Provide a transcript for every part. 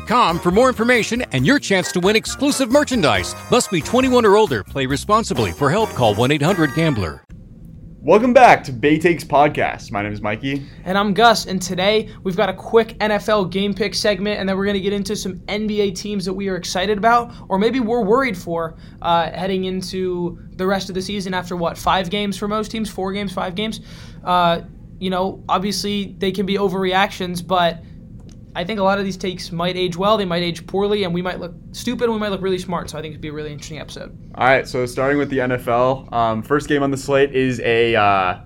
for more information and your chance to win exclusive merchandise. Must be 21 or older. Play responsibly. For help, call 1-800-GAMBLER. Welcome back to Bay Takes Podcast. My name is Mikey. And I'm Gus, and today we've got a quick NFL game pick segment, and then we're going to get into some NBA teams that we are excited about, or maybe we're worried for uh, heading into the rest of the season after what, five games for most teams? Four games, five games? Uh, you know, obviously they can be overreactions, but I think a lot of these takes might age well, they might age poorly, and we might look stupid, and we might look really smart. So I think it'd be a really interesting episode. All right, so starting with the NFL, um, first game on the slate is a. Uh,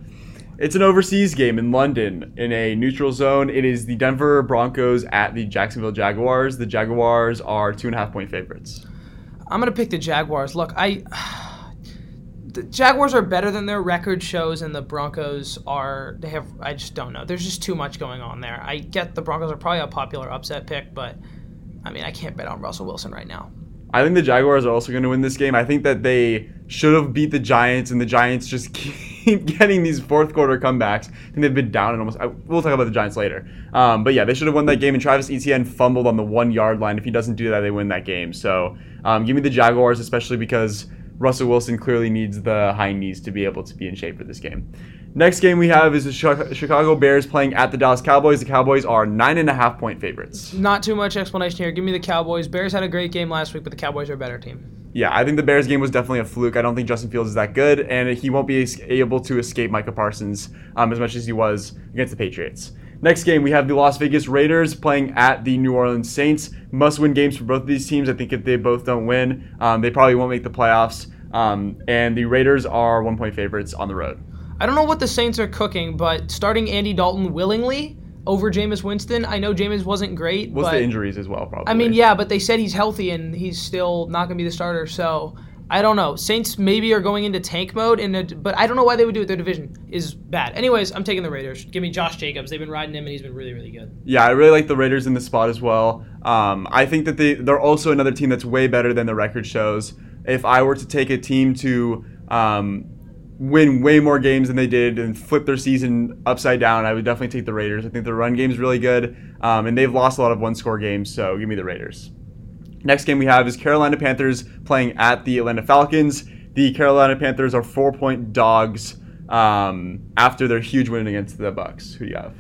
it's an overseas game in London in a neutral zone. It is the Denver Broncos at the Jacksonville Jaguars. The Jaguars are two and a half point favorites. I'm gonna pick the Jaguars. Look, I the Jaguars are better than their record shows, and the Broncos are. They have. I just don't know. There's just too much going on there. I get the Broncos are probably a popular upset pick, but I mean, I can't bet on Russell Wilson right now. I think the Jaguars are also going to win this game. I think that they should have beat the Giants, and the Giants just keep getting these fourth quarter comebacks. I think they've been down and almost. I, we'll talk about the Giants later. Um, but yeah, they should have won that game. And Travis Etienne fumbled on the one yard line. If he doesn't do that, they win that game. So um, give me the Jaguars, especially because Russell Wilson clearly needs the high knees to be able to be in shape for this game. Next game we have is the Chicago Bears playing at the Dallas Cowboys. The Cowboys are nine and a half point favorites. Not too much explanation here. Give me the Cowboys. Bears had a great game last week, but the Cowboys are a better team. Yeah, I think the Bears game was definitely a fluke. I don't think Justin Fields is that good, and he won't be able to escape Micah Parsons um, as much as he was against the Patriots. Next game, we have the Las Vegas Raiders playing at the New Orleans Saints. Must win games for both of these teams. I think if they both don't win, um, they probably won't make the playoffs. Um, and the Raiders are one point favorites on the road. I don't know what the Saints are cooking, but starting Andy Dalton willingly over Jameis Winston. I know Jameis wasn't great. What's but, the injuries as well, probably? I mean, yeah, but they said he's healthy and he's still not going to be the starter. So I don't know. Saints maybe are going into tank mode, in a, but I don't know why they would do it. Their division is bad. Anyways, I'm taking the Raiders. Give me Josh Jacobs. They've been riding him, and he's been really, really good. Yeah, I really like the Raiders in this spot as well. Um, I think that they they're also another team that's way better than the record shows if I were to take a team to um, win way more games than they did and flip their season upside down, I would definitely take the Raiders. I think their run game is really good, um, and they've lost a lot of one score games, so give me the Raiders. Next game we have is Carolina Panthers playing at the Atlanta Falcons. The Carolina Panthers are four point dogs um, after their huge win against the Bucks. Who do you have?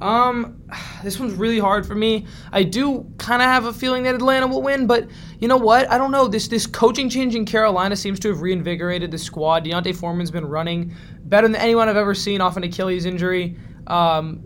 Um, this one's really hard for me. I do kind of have a feeling that Atlanta will win, but you know what? I don't know. This this coaching change in Carolina seems to have reinvigorated the squad. D'Onta Foreman's been running better than anyone I've ever seen off an Achilles injury. Um,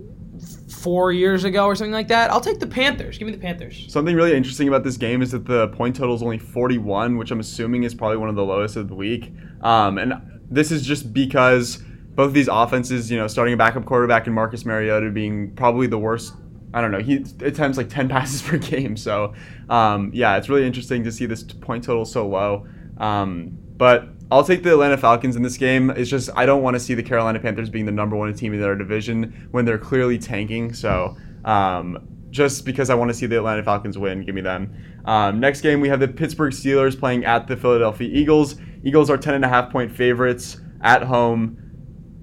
four years ago or something like that. I'll take the Panthers. Give me the Panthers. Something really interesting about this game is that the point total is only 41, which I'm assuming is probably one of the lowest of the week. Um, and this is just because both of these offenses, you know, starting a backup quarterback and Marcus Mariota being probably the worst. I don't know. He attempts like 10 passes per game. So, um, yeah, it's really interesting to see this point total so low. Um, but I'll take the Atlanta Falcons in this game. It's just I don't want to see the Carolina Panthers being the number one team in their division when they're clearly tanking. So, um, just because I want to see the Atlanta Falcons win, give me them. Um, next game, we have the Pittsburgh Steelers playing at the Philadelphia Eagles. Eagles are 10 and a half point favorites. at home,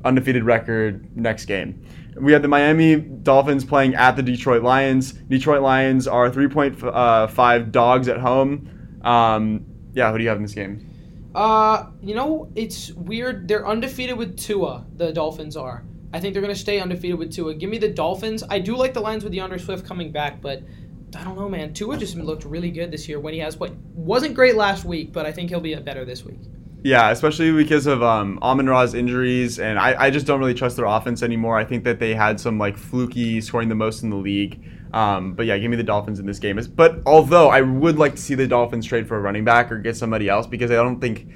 undefeated record next game. We have the Miami Dolphins playing at the Detroit Lions. Detroit Lions are 3.5 dogs at home. Um, yeah, who do you have in this game? Uh, you know, it's weird. They're undefeated with Tua. The Dolphins are. I think they're gonna stay undefeated with Tua. Give me the Dolphins. I do like the Lions with D'Andre Swift coming back, but I don't know, man. Tua just looked really good this year when he has what wasn't great last week, but I think he'll be better this week. Yeah, especially because of um, Amon Ra's injuries, and I, I just don't really trust their offense anymore. I think that they had some like fluky scoring the most in the league. Um, but yeah, give me the Dolphins in this game. But although I would like to see the Dolphins trade for a running back or get somebody else because I don't think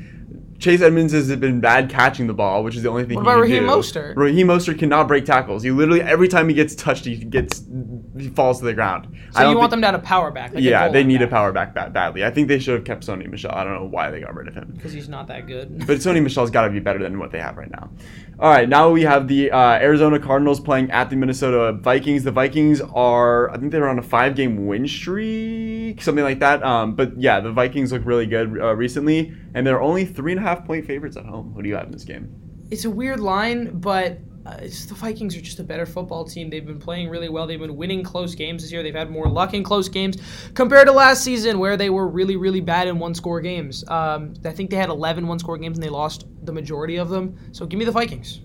Chase Edmonds has been bad catching the ball, which is the only thing. What about he can Raheem do. Mostert? Raheem Mostert cannot break tackles. He literally every time he gets touched, he gets he falls to the ground. So you want them to have a power back? Like yeah, they need back, a power back bad, badly. I think they should have kept Sony Michel. I don't know why they got rid of him. because he's not that good. But Sony Michel's got to be better than what they have right now. All right, now we have the uh, Arizona Cardinals playing at the Minnesota Vikings. The Vikings are, I think they're on a five-game win streak, something like that. Um, but yeah, the Vikings look really good uh, recently, and they're only three and a half point favorites at home. Who do you have in this game? It's a weird line, but uh, the Vikings are just a better football team. They've been playing really well. They've been winning close games this year. They've had more luck in close games compared to last season, where they were really, really bad in one-score games. Um, I think they had 11 one-score games and they lost the majority of them. So give me the Vikings.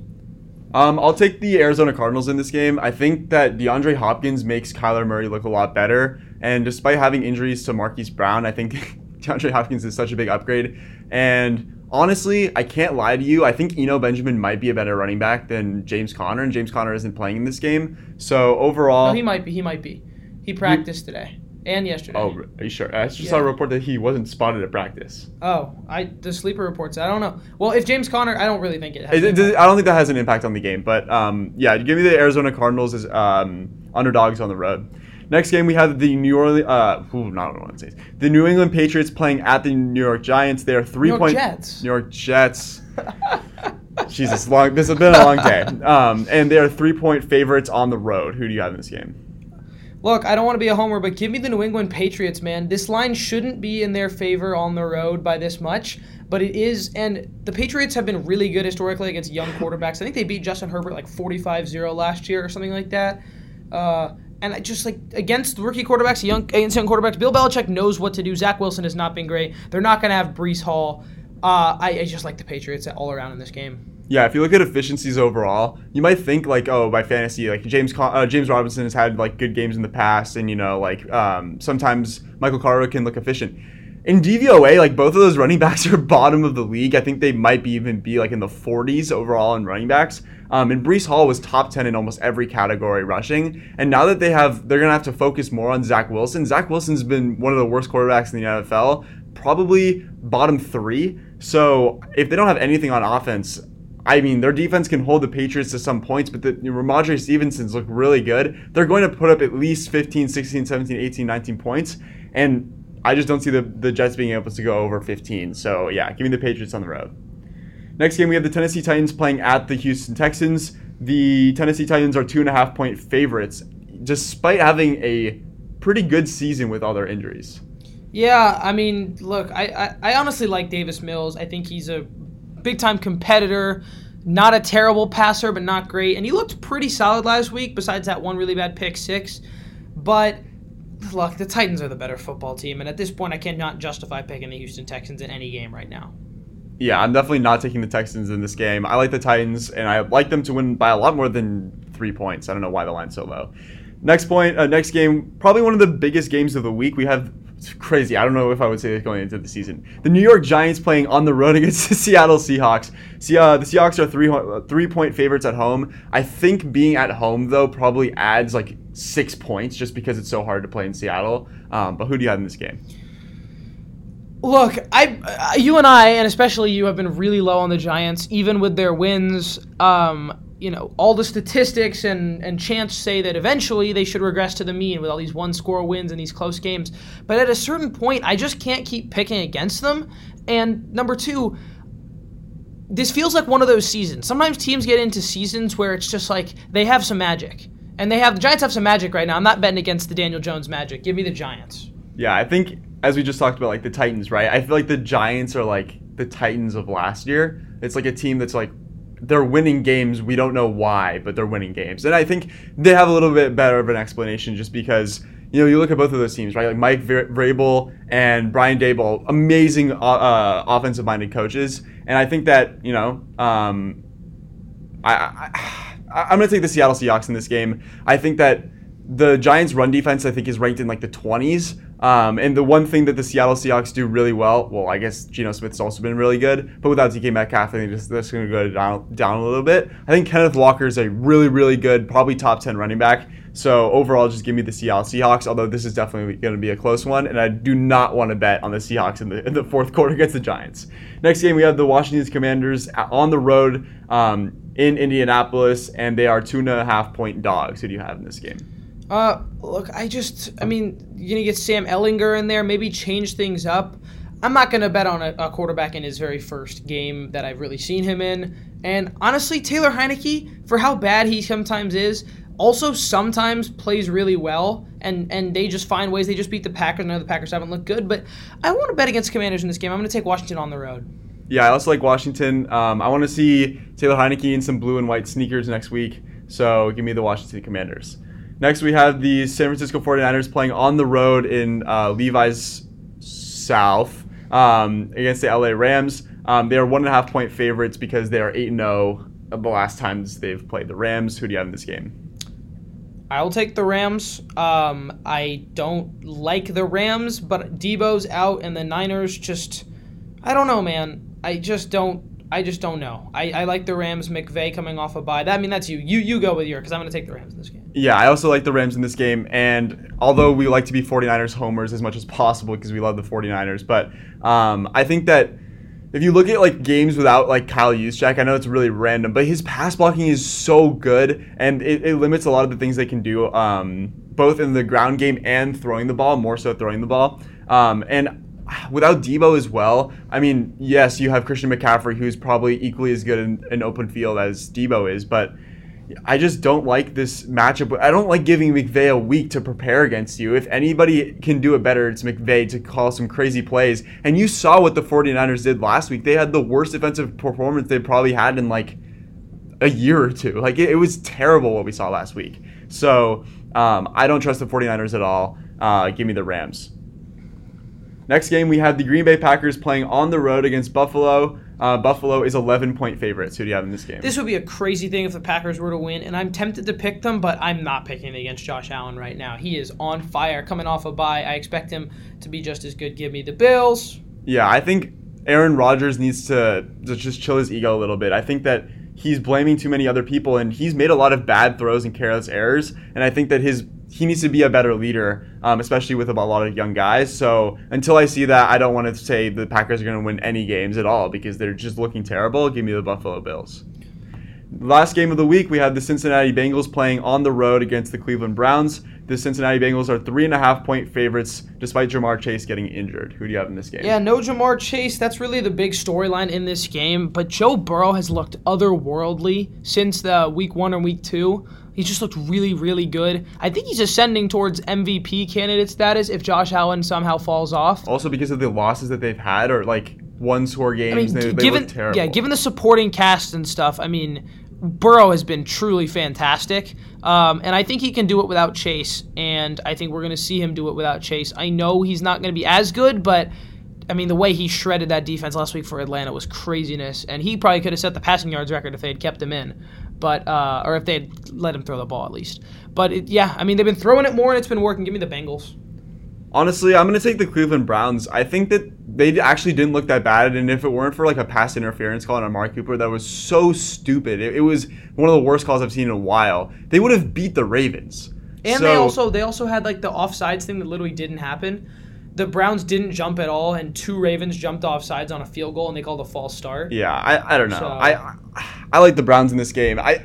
Um, I'll take the Arizona Cardinals in this game. I think that DeAndre Hopkins makes Kyler Murray look a lot better, and despite having injuries to Marquise Brown, I think DeAndre Hopkins is such a big upgrade. And honestly, I can't lie to you. I think Eno Benjamin might be a better running back than James Conner, and James Conner isn't playing in this game. So overall, No, he might be. He might be. He practiced today and yesterday. oh, are you sure? I just saw a report that he wasn't spotted at practice. Oh, I the sleeper reports. I don't know. Well, if James Conner, I don't really think it has. It- I don't think that has an impact on the game, but um, yeah, give me the Arizona Cardinals as um, underdogs on the road. Next game we have the New Orleans, uh, ooh, not New Orleans Saints. The New England Patriots playing at the New York Giants. They are three York point Jets. New York Jets. Jesus, long. This has been a long day. Um, and they are three point favorites on the road. Who do you have in this game? Look, I don't want to be a homer, but give me the New England Patriots, man. This line shouldn't be in their favor on the road by this much, but it is. And the Patriots have been really good historically against young quarterbacks. I think they beat Justin Herbert like 45 0 last year or something like that. Uh, and just like against rookie quarterbacks, young against young quarterbacks, Bill Belichick knows what to do. Zach Wilson has not been great. They're not going to have Breece Hall. Uh, I, I just like the Patriots all around in this game. Yeah, if you look at efficiencies overall, you might think like, oh, by fantasy, like James Con- uh, James Robinson has had like good games in the past, and you know, like um, sometimes Michael Carter can look efficient. In DVOA, like both of those running backs are bottom of the league. I think they might be even be like in the 40s overall in running backs. Um, and Breece Hall was top 10 in almost every category rushing. And now that they have, they're gonna have to focus more on Zach Wilson. Zach Wilson's been one of the worst quarterbacks in the NFL, probably bottom three. So if they don't have anything on offense, I mean, their defense can hold the Patriots to some points, but the Rhamondre Stevenson's look really good. They're going to put up at least 15, 16, 17, 18, 19 points. And I just don't see the, the Jets being able to go over 15. So, yeah, give me the Patriots on the road. Next game, we have the Tennessee Titans playing at the Houston Texans. The Tennessee Titans are two and a half point favorites, despite having a pretty good season with all their injuries. Yeah, I mean, look, I, I, I honestly like Davis Mills. I think he's a big time competitor, not a terrible passer, but not great. And he looked pretty solid last week, besides that one really bad pick six. But look, the Titans are the better football team, and at this point, I cannot justify picking the Houston Texans in any game right now. Yeah, I'm definitely not taking the Texans in this game. I like the Titans, and I like them to win by a lot more than three points. I don't know why the line's so low. Next point, uh, next game, probably one of the biggest games of the week. We have it's crazy. I don't know if I would say this going into the season. The New York Giants playing on the road against the Seattle Seahawks. See, uh, the Seahawks are three uh, three point favorites at home. I think being at home though probably adds like six points just because it's so hard to play in Seattle. Um, but who do you have in this game? Look, I, uh, you and I, and especially you, have been really low on the Giants, even with their wins. Um, you know, all the statistics and and chants say that eventually they should regress to the mean with all these one-score wins and these close games. But at a certain point, I just can't keep picking against them. And number two, this feels like one of those seasons. Sometimes teams get into seasons where it's just like they have some magic, and they have the Giants have some magic right now. I'm not betting against the Daniel Jones magic. Give me the Giants. Yeah, I think as we just talked about, like the Titans, right? I feel like the Giants are like the Titans of last year. It's like a team that's like they're winning games. We don't know why, but they're winning games. And I think they have a little bit better of an explanation just because you know, you look at both of those teams, right? Like Mike Vrabel and Brian Daboll, amazing uh, uh, offensive-minded coaches, and I think that you know, um, I, I I'm going to take the Seattle Seahawks in this game. I think that the Giants' run defense, I think, is ranked in like the 20s. Um, and the one thing that the Seattle Seahawks do really well, well, I guess Geno Smith's also been really good, but without DK Metcalf, I think that's going to go down, down a little bit. I think Kenneth Walker is a really, really good, probably top 10 running back. So overall, just give me the Seattle Seahawks, although this is definitely going to be a close one, and I do not want to bet on the Seahawks in the, in the fourth quarter against the Giants. Next game, we have the Washington Commanders on the road um, in Indianapolis, and they are two and a half point dogs. Who do you have in this game? Uh, look, I just, I mean, you're gonna get Sam Ehlinger in there, maybe change things up. I'm not gonna bet on a, a, quarterback in his very first game that I've really seen him in. And honestly, Taylor Heinicke, for how bad he sometimes is, also sometimes plays really well. And and they just find ways. They just beat the Packers. I know the Packers haven't looked good, but I want to bet against Commanders in this game. I'm gonna take Washington on the road. Yeah, I also like Washington. Um, I want to see Taylor Heinicke in some blue and white sneakers next week. So give me the Washington Commanders. Next, we have the San Francisco 49ers playing on the road in uh, Levi's South um, against the LA Rams. Um, they are one and a half point favorites because they are 8 0 the last times they've played the Rams. Who do you have in this game? I'll take the Rams. Um, I don't like the Rams, but Deebo's out, and the Niners just. I don't know, man. I just don't I just don't know. I, I like the Rams. McVay coming off a bye. That, I mean, that's you. You you go with your because I'm going to take the Rams in this game. Yeah, I also like the Rams in this game. And although we like to be 49ers homers as much as possible because we love the 49ers, but um, I think that if you look at like games without like Kyle Juszczyk, I know it's really random, but his pass blocking is so good and it, it limits a lot of the things they can do, um, both in the ground game and throwing the ball, more so throwing the ball. Um, and without Deebo as well, I mean, yes, you have Christian McCaffrey, who's probably equally as good in an open field as Deebo is, but I just don't like this matchup. I don't like giving McVay a week to prepare against you. If anybody can do it better, it's McVay to call some crazy plays. And you saw what the 49ers did last week. They had the worst defensive performance they probably had in like a year or two. Like, it, it was terrible what we saw last week. So, um, I don't trust the 49ers at all. Uh, give me the Rams. Next game, we have the Green Bay Packers playing on the road against Buffalo. Uh, Buffalo is 11 point favorites. Who do you have in this game? This would be a crazy thing if the Packers were to win, and I'm tempted to pick them, but I'm not picking against Josh Allen right now. He is on fire, coming off a bye. I expect him to be just as good. Give me the Bills. Yeah, I think Aaron Rodgers needs to, to just chill his ego a little bit. I think that he's blaming too many other people, and he's made a lot of bad throws and careless errors. And I think that his he needs to be a better leader, um, especially with a lot of young guys. So until I see that, I don't want to say the Packers are going to win any games at all because they're just looking terrible. Give me the Buffalo Bills. Last game of the week, we had the Cincinnati Bengals playing on the road against the Cleveland Browns. The Cincinnati Bengals are three and a half point favorites despite Ja'Marr Chase getting injured. Who do you have in this game? Yeah, no Ja'Marr Chase. That's really the big storyline in this game. But Joe Burrow has looked otherworldly since the week one or week two. He's just looked really, really good. I think he's ascending towards MVP candidate status if Josh Allen somehow falls off. Also because of the losses that they've had, or like one score games, I mean, they, they given, look terrible. Yeah, given the supporting cast and stuff, I mean, Burrow has been truly fantastic, um, and I think he can do it without Chase. And I think we're going to see him do it without Chase. I know he's not going to be as good, but I mean, the way he shredded that defense last week for Atlanta was craziness, and he probably could have set the passing yards record if they had kept him in but uh, or if they had let him throw the ball at least. But it, yeah, I mean they've been throwing it more and it's been working. Give me the Bengals. Honestly, I'm gonna take the Cleveland Browns. I think that they actually didn't look that bad, and if it weren't for like a pass interference call on Amari Cooper that was so stupid, it, it was one of the worst calls I've seen in a while. They would have beat the Ravens. And so, they also they also had like the offsides thing that literally didn't happen. The Browns didn't jump at all, and two Ravens jumped off sides on a field goal, and they called a false start. Yeah, I, I don't know. So, I I like the Browns in this game. I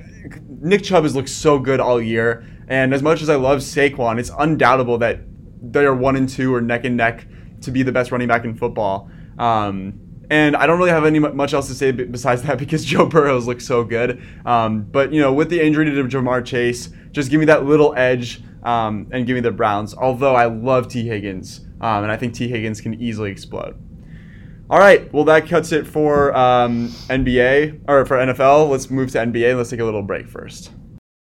Nick Chubb has looked so good all year, and as much as I love Saquon, it's undoubtable that they are one and two or neck and neck to be the best running back in football. Um, and I don't really have any much else to say besides that because Joe Burrow's looked so good. Um, but you know, with the injury to Ja'Marr Chase, just give me that little edge um, and give me the Browns. Although I love Tee Higgins, um, and I think Tee Higgins can easily explode. All right, well that cuts it for um, NBA or for NFL. Let's move to NBA. Let's take a little break first.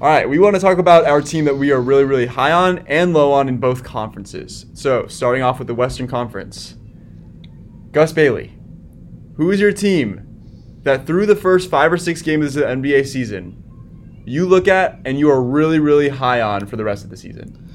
All right, we want to talk about our team that we are really, really high on and low on in both conferences. So, starting off with the Western Conference, Gus Bailey, who is your team that through the first five or six games of the NBA season, you look at and you are really, really high on for the rest of the season?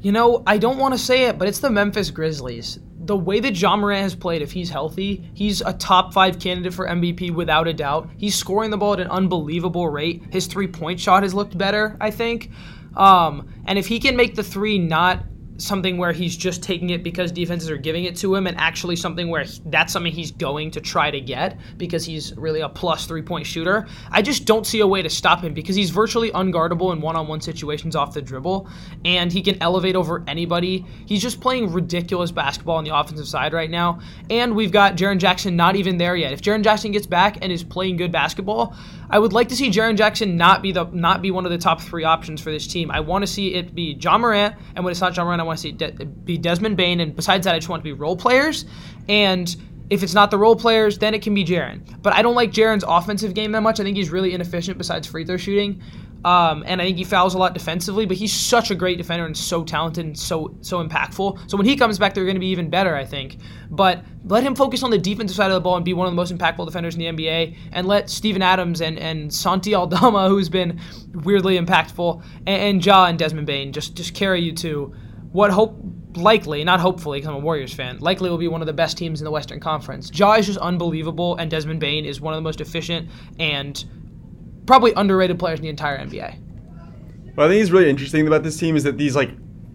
You know, I don't want to say it, but it's the Memphis Grizzlies. The way that Ja Morant has played, if he's healthy, he's a top five candidate for MVP without a doubt. He's scoring the ball at an unbelievable rate. His three point shot has looked better, I think. Um, and if he can make the three not something where he's just taking it because defenses are giving it to him and actually something where he, that's something he's going to try to get because he's really a plus three point shooter. I just don't see a way to stop him because he's virtually unguardable in one on one situations off the dribble and he can elevate over anybody. He's just playing ridiculous basketball on the offensive side right now. And we've got Jaren Jackson not even there yet. If Jaren Jackson gets back and is playing good basketball, I would like to see Jaren Jackson not be the not be one of the top three options for this team. I want to see it be John Morant, and when it's not John Morant, I want to see it de- be Desmond Bane. And besides that, I just want it to be role players. And if it's not the role players, then it can be Jaren. But I don't like Jaren's offensive game that much. I think he's really inefficient besides free throw shooting. Um, and I think he fouls a lot defensively, but he's such a great defender and so talented and so so impactful. So when he comes back, they're going to be even better, I think. But let him focus on the defensive side of the ball and be one of the most impactful defenders in the NBA. And let Steven Adams and and Santi Aldama, who's been weirdly impactful, and, and Ja and Desmond Bane just just carry you to what hope likely, not hopefully, because I'm a Warriors fan, likely will be one of the best teams in the Western Conference. Ja is just unbelievable, and Desmond Bane is one of the most efficient and probably underrated players in the entire NBA. What I think is really interesting about this team is that these like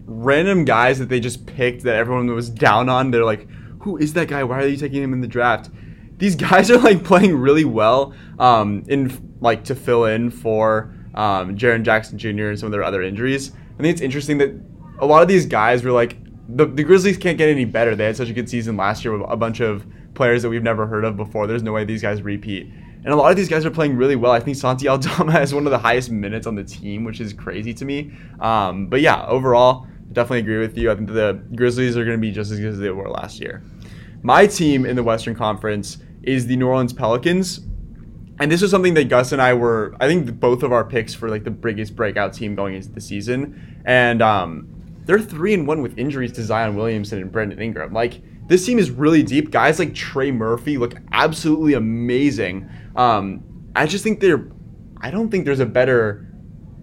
random guys that they just picked that everyone was down on, they're like, who is that guy? Why are you taking him in the draft? These guys are like playing really well um, in like to fill in for um, Jaren Jackson Jr. and some of their other injuries. I think it's interesting that a lot of these guys were like the, the Grizzlies can't get any better. They had such a good season last year with a bunch of players that we've never heard of before. There's no way these guys repeat. And a lot of these guys are playing really well. I think Santi Aldama has one of the highest minutes on the team, which is crazy to me. Um, but yeah, overall, I definitely agree with you. I think the Grizzlies are going to be just as good as they were last year. My team in the Western Conference is the New Orleans Pelicans. And this was something that Gus and I were, I think both of our picks for like the biggest breakout team going into the season. And um, they're three and one with injuries to Zion Williamson and Brandon Ingram. Like, this team is really deep. Guys like Trey Murphy look absolutely amazing. Um, I just think they're. I don't think there's a better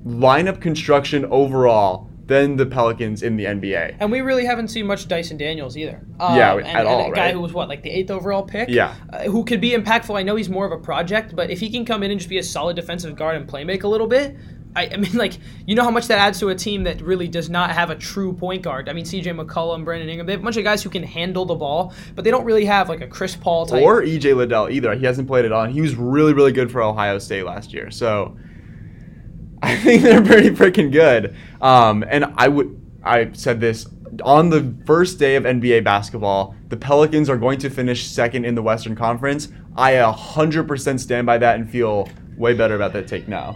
lineup construction overall than the Pelicans in the NBA. And we really haven't seen much Dyson Daniels either. Um, Yeah, and, at all, a guy right? who was what, like the eighth overall pick? Yeah. Uh, who could be impactful. I know he's more of a project, but if he can come in and just be a solid defensive guard and play make a little bit, I, I mean, like, you know how much that adds to a team that really does not have a true point guard. I mean, CJ McCollum, Brandon Ingram, they have a bunch of guys who can handle the ball, but they don't really have like a Chris Paul type. Or EJ Liddell either. He hasn't played it on. He was really, really good for Ohio State last year. So I think they're pretty freaking good. Um, and I would I said this on the first day of NBA basketball, the Pelicans are going to finish second in the Western Conference. I 100% stand by that and feel way better about that take now.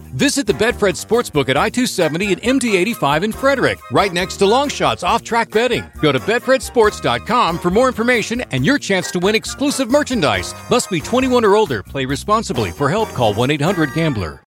Visit the Betfred Sportsbook at I-270 and MD-85 in Frederick, right next to Longshots off-track betting. Go to betfredsports.com for more information and your chance to win exclusive merchandise. Must be 21 or older. Play responsibly. For help, call 1-800-GAMBLER.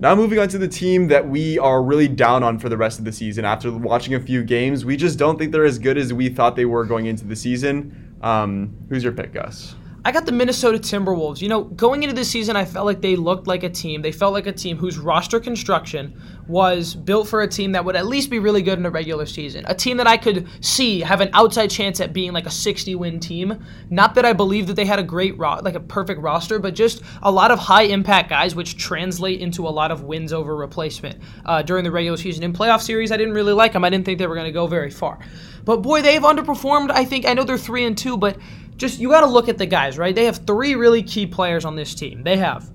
Now moving on to the team that we are really down on for the rest of the season. After watching a few games, we just don't think they're as good as we thought they were going into the season. Um, who's your pick, Gus? I got the Minnesota Timberwolves. You know, going into this season, I felt like they looked like a team. They felt like a team whose roster construction was built for a team that would at least be really good in a regular season. A team that I could see have an outside chance at being like a 60 win team. Not that I believe that they had a great, ro- like a perfect roster, but just a lot of high impact guys, which translate into a lot of wins over replacement uh, during the regular season. In playoff series, I didn't really like them. I didn't think they were going to go very far. But boy, they've underperformed. I think I know they're three and two, but just you got to look at the guys, right? They have three really key players on this team. They have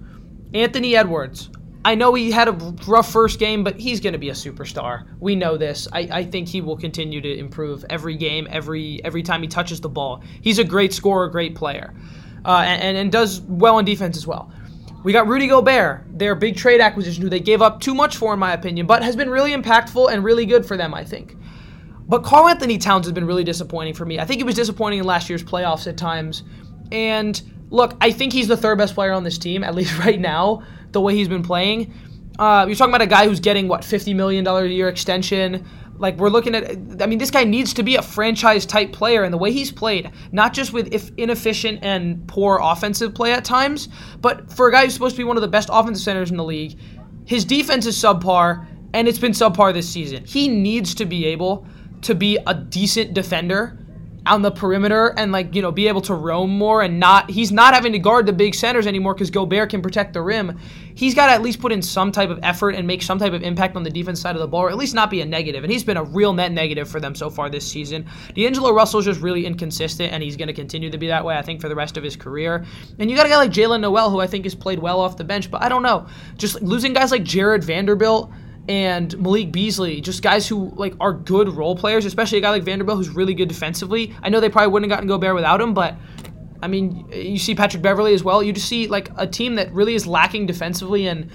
Anthony Edwards. I know he had a rough first game, but he's going to be a superstar. We know this. I, I think he will continue to improve every game, every every time he touches the ball. He's a great scorer, great player, uh, and, and does well on defense as well. We got Rudy Gobert, their big trade acquisition, who they gave up too much for, in my opinion, but has been really impactful and really good for them, I think. But Karl-Anthony Towns has been really disappointing for me. I think he was disappointing in last year's playoffs at times. And look, I think he's the third best player on this team, at least right now, the way he's been playing. Uh, you're talking about a guy who's getting, what, $50 million a year extension. Like, we're looking at, I mean, this guy needs to be a franchise type player. And the way he's played, not just with if inefficient and poor offensive play at times, but for a guy who's supposed to be one of the best offensive centers in the league, his defense is subpar, and it's been subpar this season. He needs to be able to be a decent defender on the perimeter and like you know be able to roam more and not he's not having to guard the big centers anymore because Gobert can protect the rim. He's got to at least put in some type of effort and make some type of impact on the defense side of the ball, or at least not be a negative. And he's been a real net negative for them so far this season. D'Angelo Russell's just really inconsistent, and he's going to continue to be that way, I think, for the rest of his career. And you got a guy like Jaylen Nowell, who I think has played well off the bench, but I don't know. Just losing guys like Jared Vanderbilt and Malik Beasley, just guys who like are good role players, especially a guy like Vanderbilt who's really good defensively. I know they probably wouldn't have gotten Gobert without him, but I mean, you see Patrick Beverley as well. You just see like a team that really is lacking defensively and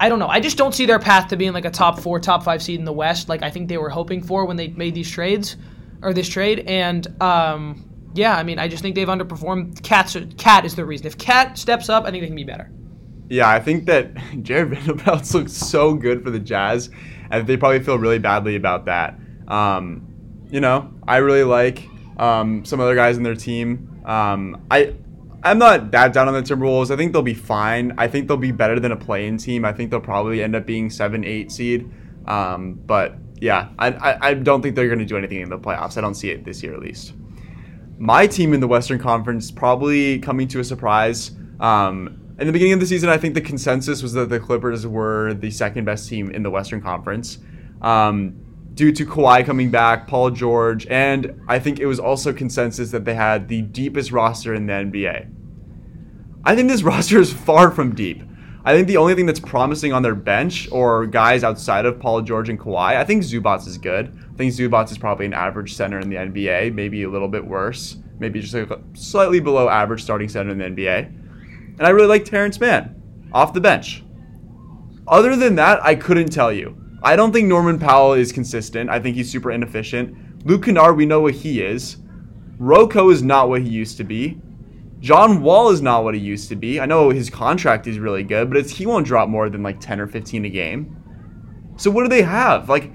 I don't know. I just don't see their path to being like a top four, top five seed in the West, like I think they were hoping for when they made these trades or this trade. And um, yeah, I mean, I just think they've underperformed. Cat's Cat is the reason. If Cat steps up, I think they can be better. Yeah, I think that Jared Vanderbilt looks so good for the Jazz, and they probably feel really badly about that. Um, you know, I really like um, some other guys in their team. Um, I I'm not that down on the Timberwolves. I think they'll be fine. I think they'll be better than a play-in team. I think they'll probably end up being seven, eight seed. Um, but yeah, I, I, I don't think they're going to do anything in the playoffs. I don't see it this year at least. My team in the Western Conference probably coming to a surprise. Um, in the beginning of the season, I think the consensus was that the Clippers were the second best team in the Western Conference. Um, due to Kawhi coming back, Paul George, and I think it was also consensus that they had the deepest roster in the NBA. I think this roster is far from deep. I think the only thing that's promising on their bench or guys outside of Paul George and Kawhi, I think Zubac is good. I think Zubac is probably an average center in the NBA, maybe a little bit worse, maybe just a slightly below average starting center in the NBA. And I really like Terrence Mann off the bench. Other than that, I couldn't tell you. I don't think Norman Powell is consistent. I think he's super inefficient. Luke Kennard, we know what he is. Rocco is not what he used to be. John Wall is not what he used to be. I know his contract is really good, but he won't drop more than like 10 or 15 a game. So what do they have? Like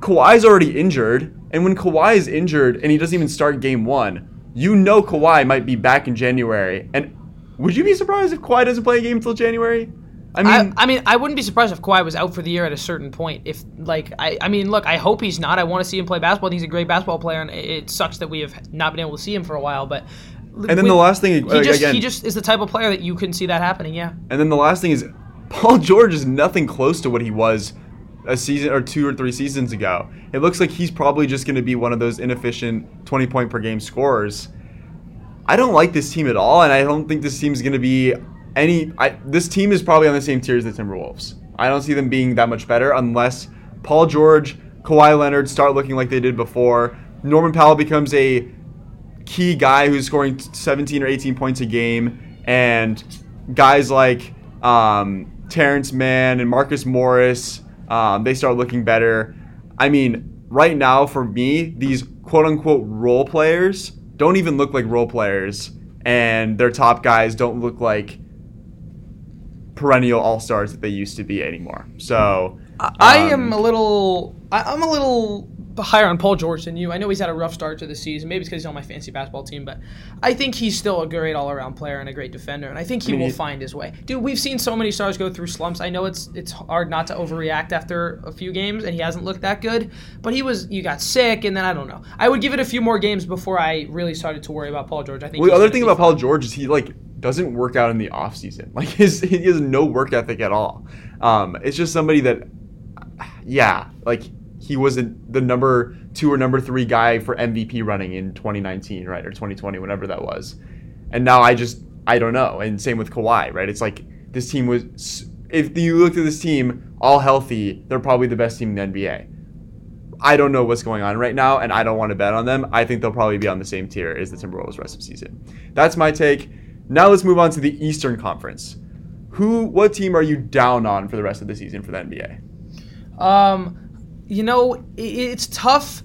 Kawhi's already injured, and when Kawhi is injured and he doesn't even start game one, you know Kawhi might be back in January, and would you be surprised if Kawhi doesn't play a game until January? I mean, I, I, mean, I wouldn't be surprised if Kawhi was out for the year at a certain point. If like, I, I mean, look, I hope he's not. I want to see him play basketball. he's a great basketball player, and it sucks that we have not been able to see him for a while. But and then the last thing, he uh, just again, he just is the type of player that you couldn't see that happening. Yeah. And then the last thing is, Paul George is nothing close to what he was a season or two or three seasons ago. It looks like he's probably just going to be one of those inefficient 20 point per game scorers I don't like this team at all, and I don't think this team is going to be any. I, this team is probably on the same tier as the Timberwolves. I don't see them being that much better unless Paul George, Kawhi Leonard start looking like they did before. Norman Powell becomes a key guy who's scoring 17 or 18 points a game, and guys like um, Terrence Mann and Marcus Morris, um, they start looking better. I mean, right now for me, these quote unquote role players don't even look like role players, and their top guys don't look like perennial all stars that they used to be anymore. So I, um, I am a little, I, am a little higher on Paul George than you. I know he's had a rough start to the season. Maybe it's because he's on my fantasy basketball team, but I think he's still a great all-around player and a great defender, and I think he I mean, will he- find his way. Dude, we've seen so many stars go through slumps. I know it's it's hard not to overreact after a few games, and he hasn't looked that good. But he was you got sick, and then I don't know. I would give it a few more games before I really started to worry about Paul George. I think. Well, the other thing about. Paul George is he like doesn't work out in the off season. Like his he has no work ethic at all. Um, it's just somebody that, yeah, like he was a, the number two or number three guy for MVP running in 2019, right, or 2020, whenever that was. And now I just I don't know. And same with Kawhi, right? It's like this team was. If you looked at this team all healthy, they're probably the best team in the NBA. I don't know what's going on right now, and I don't want to bet on them. I think they'll probably be on the same tier as the Timberwolves rest of season. That's my take. Now let's move on to the Eastern Conference. Who, what team are you down on for the rest of the season for the NBA? Um, you know, it's tough.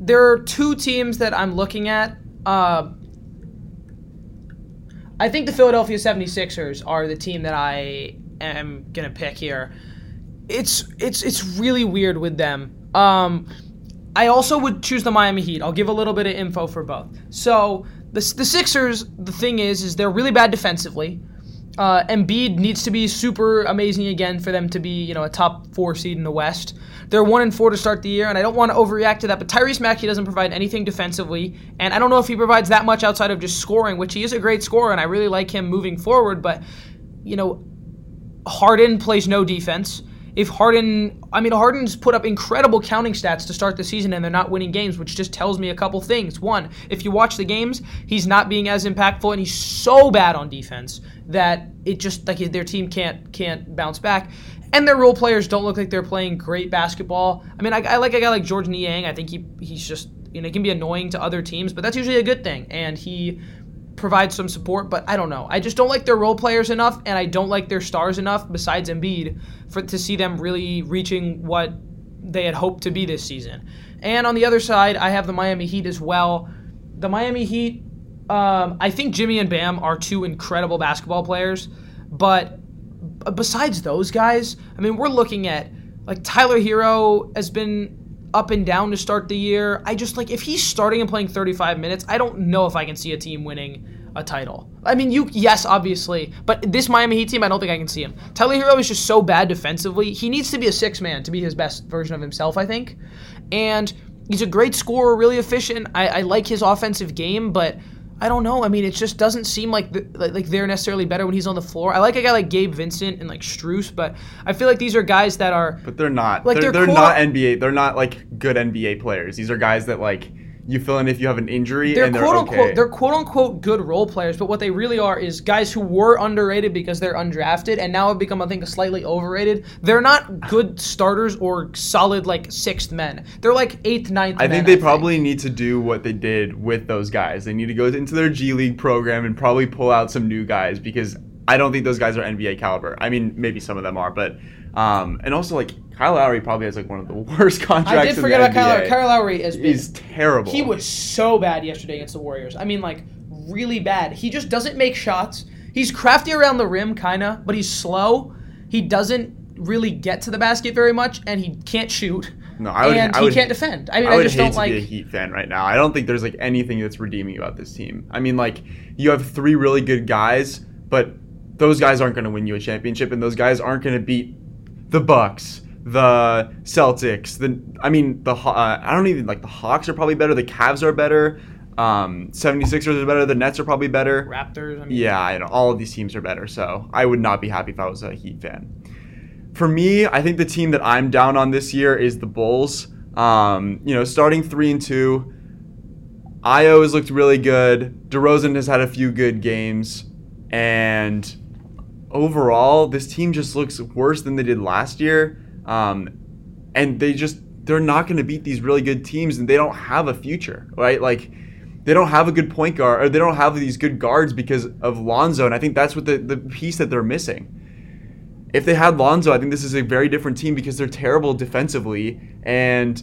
There are two teams that I'm looking at. Uh, I think the Philadelphia 76ers are the team that I am going to pick here. It's it's it's really weird with them. Um, I also would choose the Miami Heat. I'll give a little bit of info for both. So the the Sixers, the thing is, is they're really bad defensively. Uh, Embiid needs to be super amazing again for them to be, you know, a top four seed in the West. They're one and four to start the year, and I don't want to overreact to that. But Tyrese Maxey doesn't provide anything defensively, and I don't know if he provides that much outside of just scoring, which he is a great scorer, and I really like him moving forward. But, you know, Harden plays no defense. If Harden, I mean, Harden's put up incredible counting stats to start the season and they're not winning games, which just tells me a couple things. One, if you watch the games, he's not being as impactful and he's so bad on defense that it just like their team can't can't bounce back. And their role players don't look like they're playing great basketball. I mean, I, I like a guy like George Niang. I think he he's just you know he can be annoying to other teams, but that's usually a good thing. And he provide some support, but I don't know. I just don't like their role players enough, and I don't like their stars enough, besides Embiid, for to see them really reaching what they had hoped to be this season. And on the other side, I have the Miami Heat as well. The Miami Heat, um, I think Jimmy and Bam are two incredible basketball players, but besides those guys, I mean, we're looking at like Tyler Herro has been up and down to start the year. I just like if he's starting and playing 35 minutes, I don't know if I can see a team winning a title. I mean, you yes, obviously, but this Miami Heat team, I don't think I can see him. Tyler Herro is just so bad defensively. He needs to be a six man to be his best version of himself, I think. And he's a great scorer, really efficient. I, I like his offensive game, but I don't know. I mean, it just doesn't seem like the, like they're necessarily better when he's on the floor. I like a guy like Gabe Vincent and like Strus, but I feel like these are guys that are But they're not. Like, they're they're they're not NBA. They're not like good NBA players. These are guys that like you fill in if you have an injury they're and they're quote okay. unquote they're quote unquote good role players, but what they really are is guys who were underrated because they're undrafted and now have become I think slightly overrated. They're not good starters or solid like sixth men. They're like eighth, ninth. I men, think they probably need to do what they did with those guys. They need to go into their G League program and probably pull out some new guys because I don't think those guys are NBA caliber. I mean, maybe some of them are, but um, and also like Kyle Lowry probably has like one of the worst contracts. I did forget about Kyle Lowry. NBA. Kyle Lowry been He's terrible. He was so bad yesterday against the Warriors. I mean, like really bad. He just doesn't make shots. He's crafty around the rim, kinda, but he's slow. He doesn't really get to the basket very much, and he can't shoot. No, I would- and I he would- can't defend. I mean, I I, would just hate don't to like. be a Heat fan right now. I don't think there's like anything that's redeeming about this team. I mean, like you have three really good guys, but those guys aren't going to win you a championship, and those guys aren't going to beat the Bucks, the Celtics. The I mean, the uh, I don't even like the Hawks are probably better. The Cavs are better. Um, 76ers are better. The Nets are probably better. Raptors. I mean, Yeah, I know. All of these teams are better, so I would not be happy if I was a Heat fan. For me, I think the team that I'm down on this year is the Bulls. Um, you know, starting three and two, Ayo has looked really good. DeRozan has had a few good games, and overall, this team just looks worse than they did last year. Um, and they just they're not going to beat these really good teams, and they don't have a future, right? Like they don't have a good point guard, or they don't have these good guards because of Lonzo, and I think that's what the the piece that they're missing. If they had Lonzo, I think this is a very different team because they're terrible defensively, and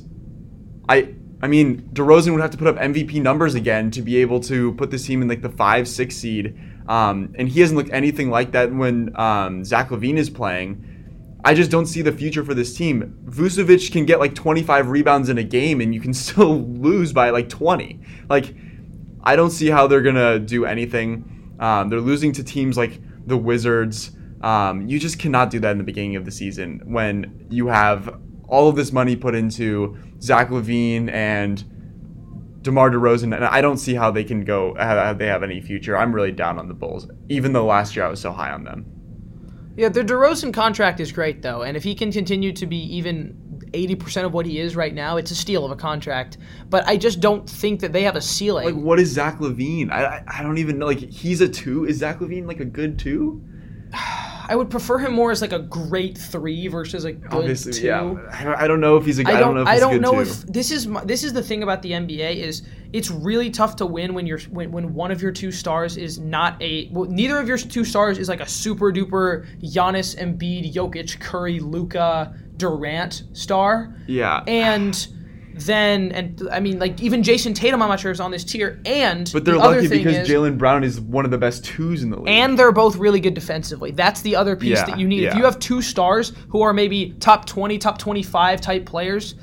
I I mean DeRozan would have to put up MVP numbers again to be able to put this team in like the five six seed, um, and he hasn't looked anything like that when um, Zach LaVine is playing. I just don't see the future for this team. Vucevic can get like 25 rebounds in a game and you can still lose by like 20. Like, I don't see how they're going to do anything. Um, they're losing to teams like the Wizards. Um, you just cannot do that in the beginning of the season when you have all of this money put into Zach LaVine and DeMar DeRozan, and I don't see how they can go, how they have any future. I'm really down on the Bulls, even though last year I was so high on them. Yeah, the DeRozan contract is great though, and if he can continue to be even 80% of what he is right now, it's a steal of a contract. But I just don't think that they have a ceiling. Like, what is Zach LaVine? I, I, I don't even know. Like, he's a two. Is Zach LaVine like a good two? I would prefer him more as like a great three versus a good Obviously, two. yeah. I don't, know if he's a. I don't. know if I he's don't know two. if this is my, this is the thing about the NBA is it's really tough to win when you're when, when one of your two stars is not a well neither of your two stars is like a super duper Giannis Embiid Jokic Curry Luka Durant star Yeah. and then and I mean like even Jayson Tatum I'm not sure is on this tier and but they're the lucky because Jaylen Brown is one of the best twos in the league. and they're both really good defensively. That's the other piece Yeah, that you need. If you have two stars who are maybe top 20, top 25 type players,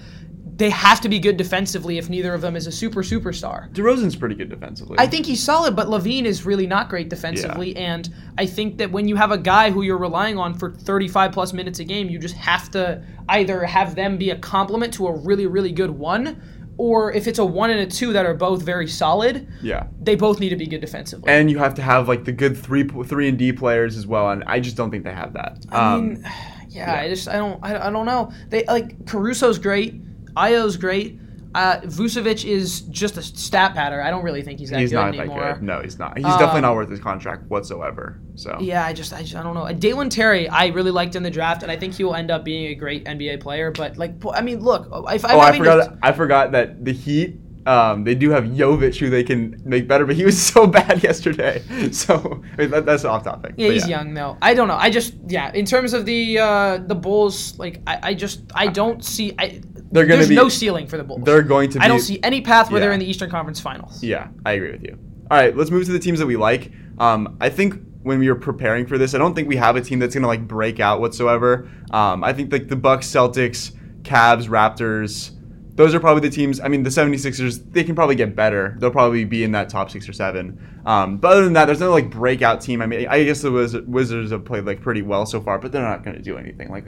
they have to be good defensively if neither of them is a super superstar. DeRozan's pretty good defensively. I think he's solid, but LaVine is really not great defensively. And I think that when you have a guy who you're relying on for 35 plus minutes a game, you just have to either have them be a complement to a really, really good one, or if it's a one and a two that are both very solid, Yeah. they both need to be good defensively. And you have to have like the good three three and D players as well, and I just don't think they have that. I Um, mean, yeah, I just I don't I, I don't know. They like Caruso's great, Ayo's great. Uh, Vucevic is just a stat patter. I don't really think he's that he's good not anymore. that good. No, he's not. He's definitely Um, not worth his contract whatsoever. So Yeah, I just, I just I don't know. Uh, Dalen Terry, I really liked in the draft, and I think he will end up being a great NBA player. But like, I mean, look, if I'm Oh, I having to- forgot. I forgot that the Heat. Um, they do have Jovic who they can make better, but he was so bad yesterday. So I mean, that, that's off topic. Yeah, But he's young though. I don't know. I just yeah. In terms of the uh, the Bulls, like I, I just I don't see. I, They're gonna there's be- no ceiling for the Bulls. They're going to. Be, I don't see any path where they're in the Eastern Conference Finals. Yeah, I agree with you. All right, let's move to the teams that we like. Um, I think when we were preparing for this, I don't think we have a team that's gonna like break out whatsoever. Um, I think like the Bucks, Celtics, Cavs, Raptors. Those are probably the teams. I mean, the 76ers, they can probably get better. They'll probably be in that top six or seven. Um, but other than that, there's no like breakout team. I mean, I guess the Wiz- Wizards have played like pretty well so far, but they're not going to do anything. Like,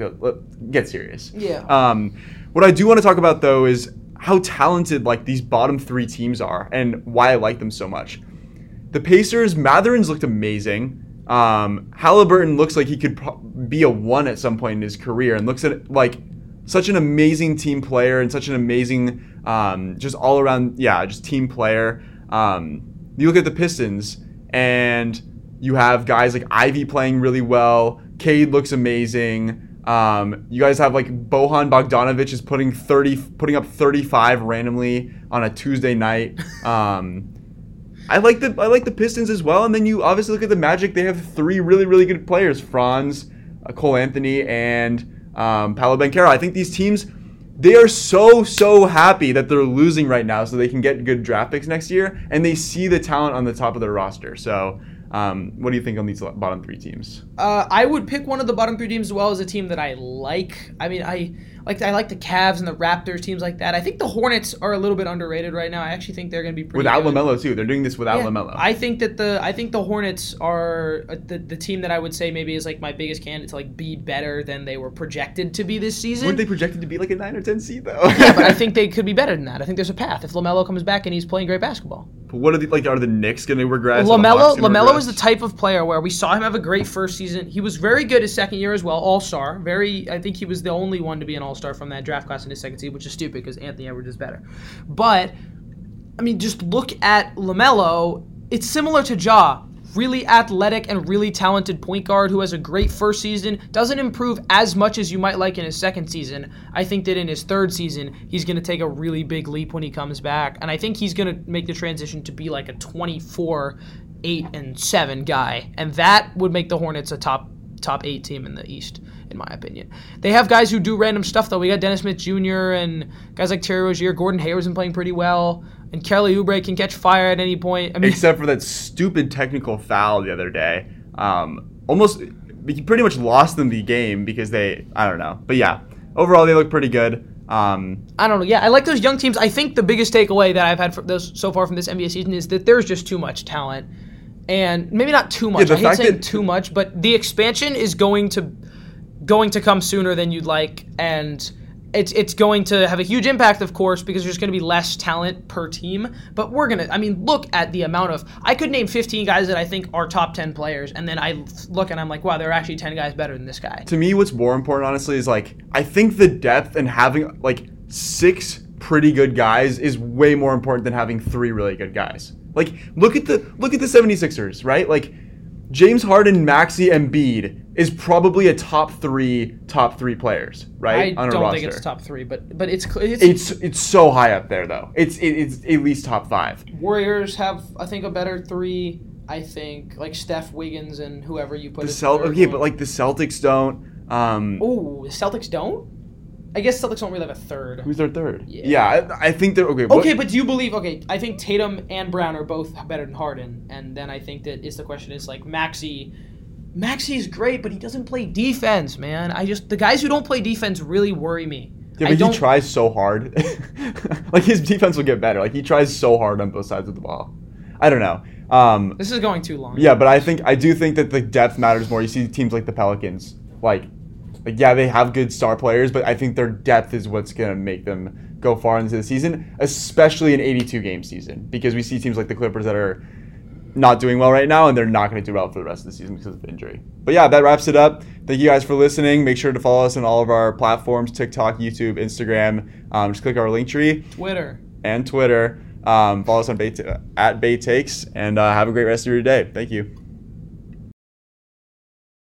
get serious. Yeah. Um, what I do want to talk about though is how talented like these bottom three teams are and why I like them so much. The Pacers, Mathurin's looked amazing. Um, Halliburton looks like he could pro- be a one at some point in his career, and looks at like such an amazing team player and such an amazing, um, just all around, yeah, just team player. Um, you look at the Pistons, and you have guys like Ivey playing really well. Cade looks amazing. Um, you guys have like Bojan Bogdanovic is putting thirty, putting up thirty-five randomly on a Tuesday night. Um, I like the I like the Pistons as well, and then you obviously look at the Magic. They have three really really good players: Franz, uh, Cole Anthony, and um, Paolo Banchero. I think these teams they are so so happy that they're losing right now, so they can get good draft picks next year, and they see the talent on the top of their roster. So, um, what do you think on these bottom three teams? Uh, I would pick one of the bottom three teams as well as a team that I like. I mean, I like I like the Cavs and the Raptors, teams like that. I think the Hornets are a little bit underrated right now. I actually think they're going to be pretty Without good. Lamelo too, they're doing this without Yeah, Lamelo. I think that the I think the Hornets are uh, the, the team that I would say maybe is like my biggest candidate to like be better than they were projected to be this season. Weren't they projected to be like a nine or ten seed though? yeah, but I think they could be better than that. I think there's a path if Lamelo comes back and he's playing great basketball. But what are the like? Are the Knicks going to regress? Lamelo Lamelo is the type of player where we saw him have a great first season. He was very good his second year as well, All Star. Very, I think he was the only one to be an All Star from that draft class in his second season, which is stupid because Anthony Edwards is better. But I mean, just look at Lamelo. It's similar to Ja. Really athletic and really talented point guard who has a great first season. Doesn't improve as much as you might like in his second season. I think that in his third season, he's going to take a really big leap when he comes back. And I think he's going to make the transition to be like a 24, 8, and 7 guy. And that would make the Hornets a top top eight team in the East, in my opinion. They have guys who do random stuff though. We got Dennis Smith Jr. and guys like Terry Rozier. Gordon Hayward's been playing pretty well, and Kelly Oubre can catch fire at any point. I mean, except for that stupid technical foul the other day. Um, almost he pretty much lost them the game because they I don't know. But yeah, overall they look pretty good. Um, I don't know. Yeah, I like those young teams. I think the biggest takeaway that I've had from those so far from this NBA season is that there's just too much talent, and maybe not too much. Yeah, I hate saying that- too much, but the expansion is going to going to come sooner than you'd like, and it's it's going to have a huge impact, of course, because there's going to be less talent per team. But we're gonna. I mean, look at the amount of. I could name 15 guys that I think are top 10 players, and then I look and I'm like, wow, there are actually 10 guys better than this guy. to me, what's more important, honestly, is like I think the depth and having like six pretty good guys is way more important than having three really good guys. Like look at the look at the 76ers, right? Like James Harden, Maxey, and Embiid is probably a top three top three players, I right? on a don't roster. think it's top three, but but it's it's, It's it's so high up there though. It's it, it's at least top five. Warriors have, I think, a better three. I think like Steph, Wiggins, and whoever you put. The Celt okay, but like the Celtics don't. Um, oh, the Celtics don't. I guess Celtics don't really have a third. who's their third? Yeah. I, I think they're okay. what- Okay, but do you believe? Okay, I think Tatum and Brown are both better than Harden, and then I think that is the question is like Maxey. Maxey's great, but he doesn't play defense, man. I just the guys who don't play defense really worry me. Yeah, I but don't, he tries so hard. like his defense will get better. Like he tries so hard on both sides of the ball. I don't know. Um, This is going too long. yeah, but I think I do think that the depth matters more. You see teams like the Pelicans, like, like yeah, they have good star players, but I think their depth is what's gonna make them go far into the season, especially an 82 game season, because we see teams like the Clippers that are not doing well right now, and they're not going to do well for the rest of the season because of injury. But yeah, that wraps it up. Thank you guys for listening. Make sure to follow us on all of our platforms: TikTok, YouTube, Instagram. Um, just click our link tree Twitter. and Twitter. Um, follow us on Bay at Bay Takes, and uh, have a great rest of your day. Thank you.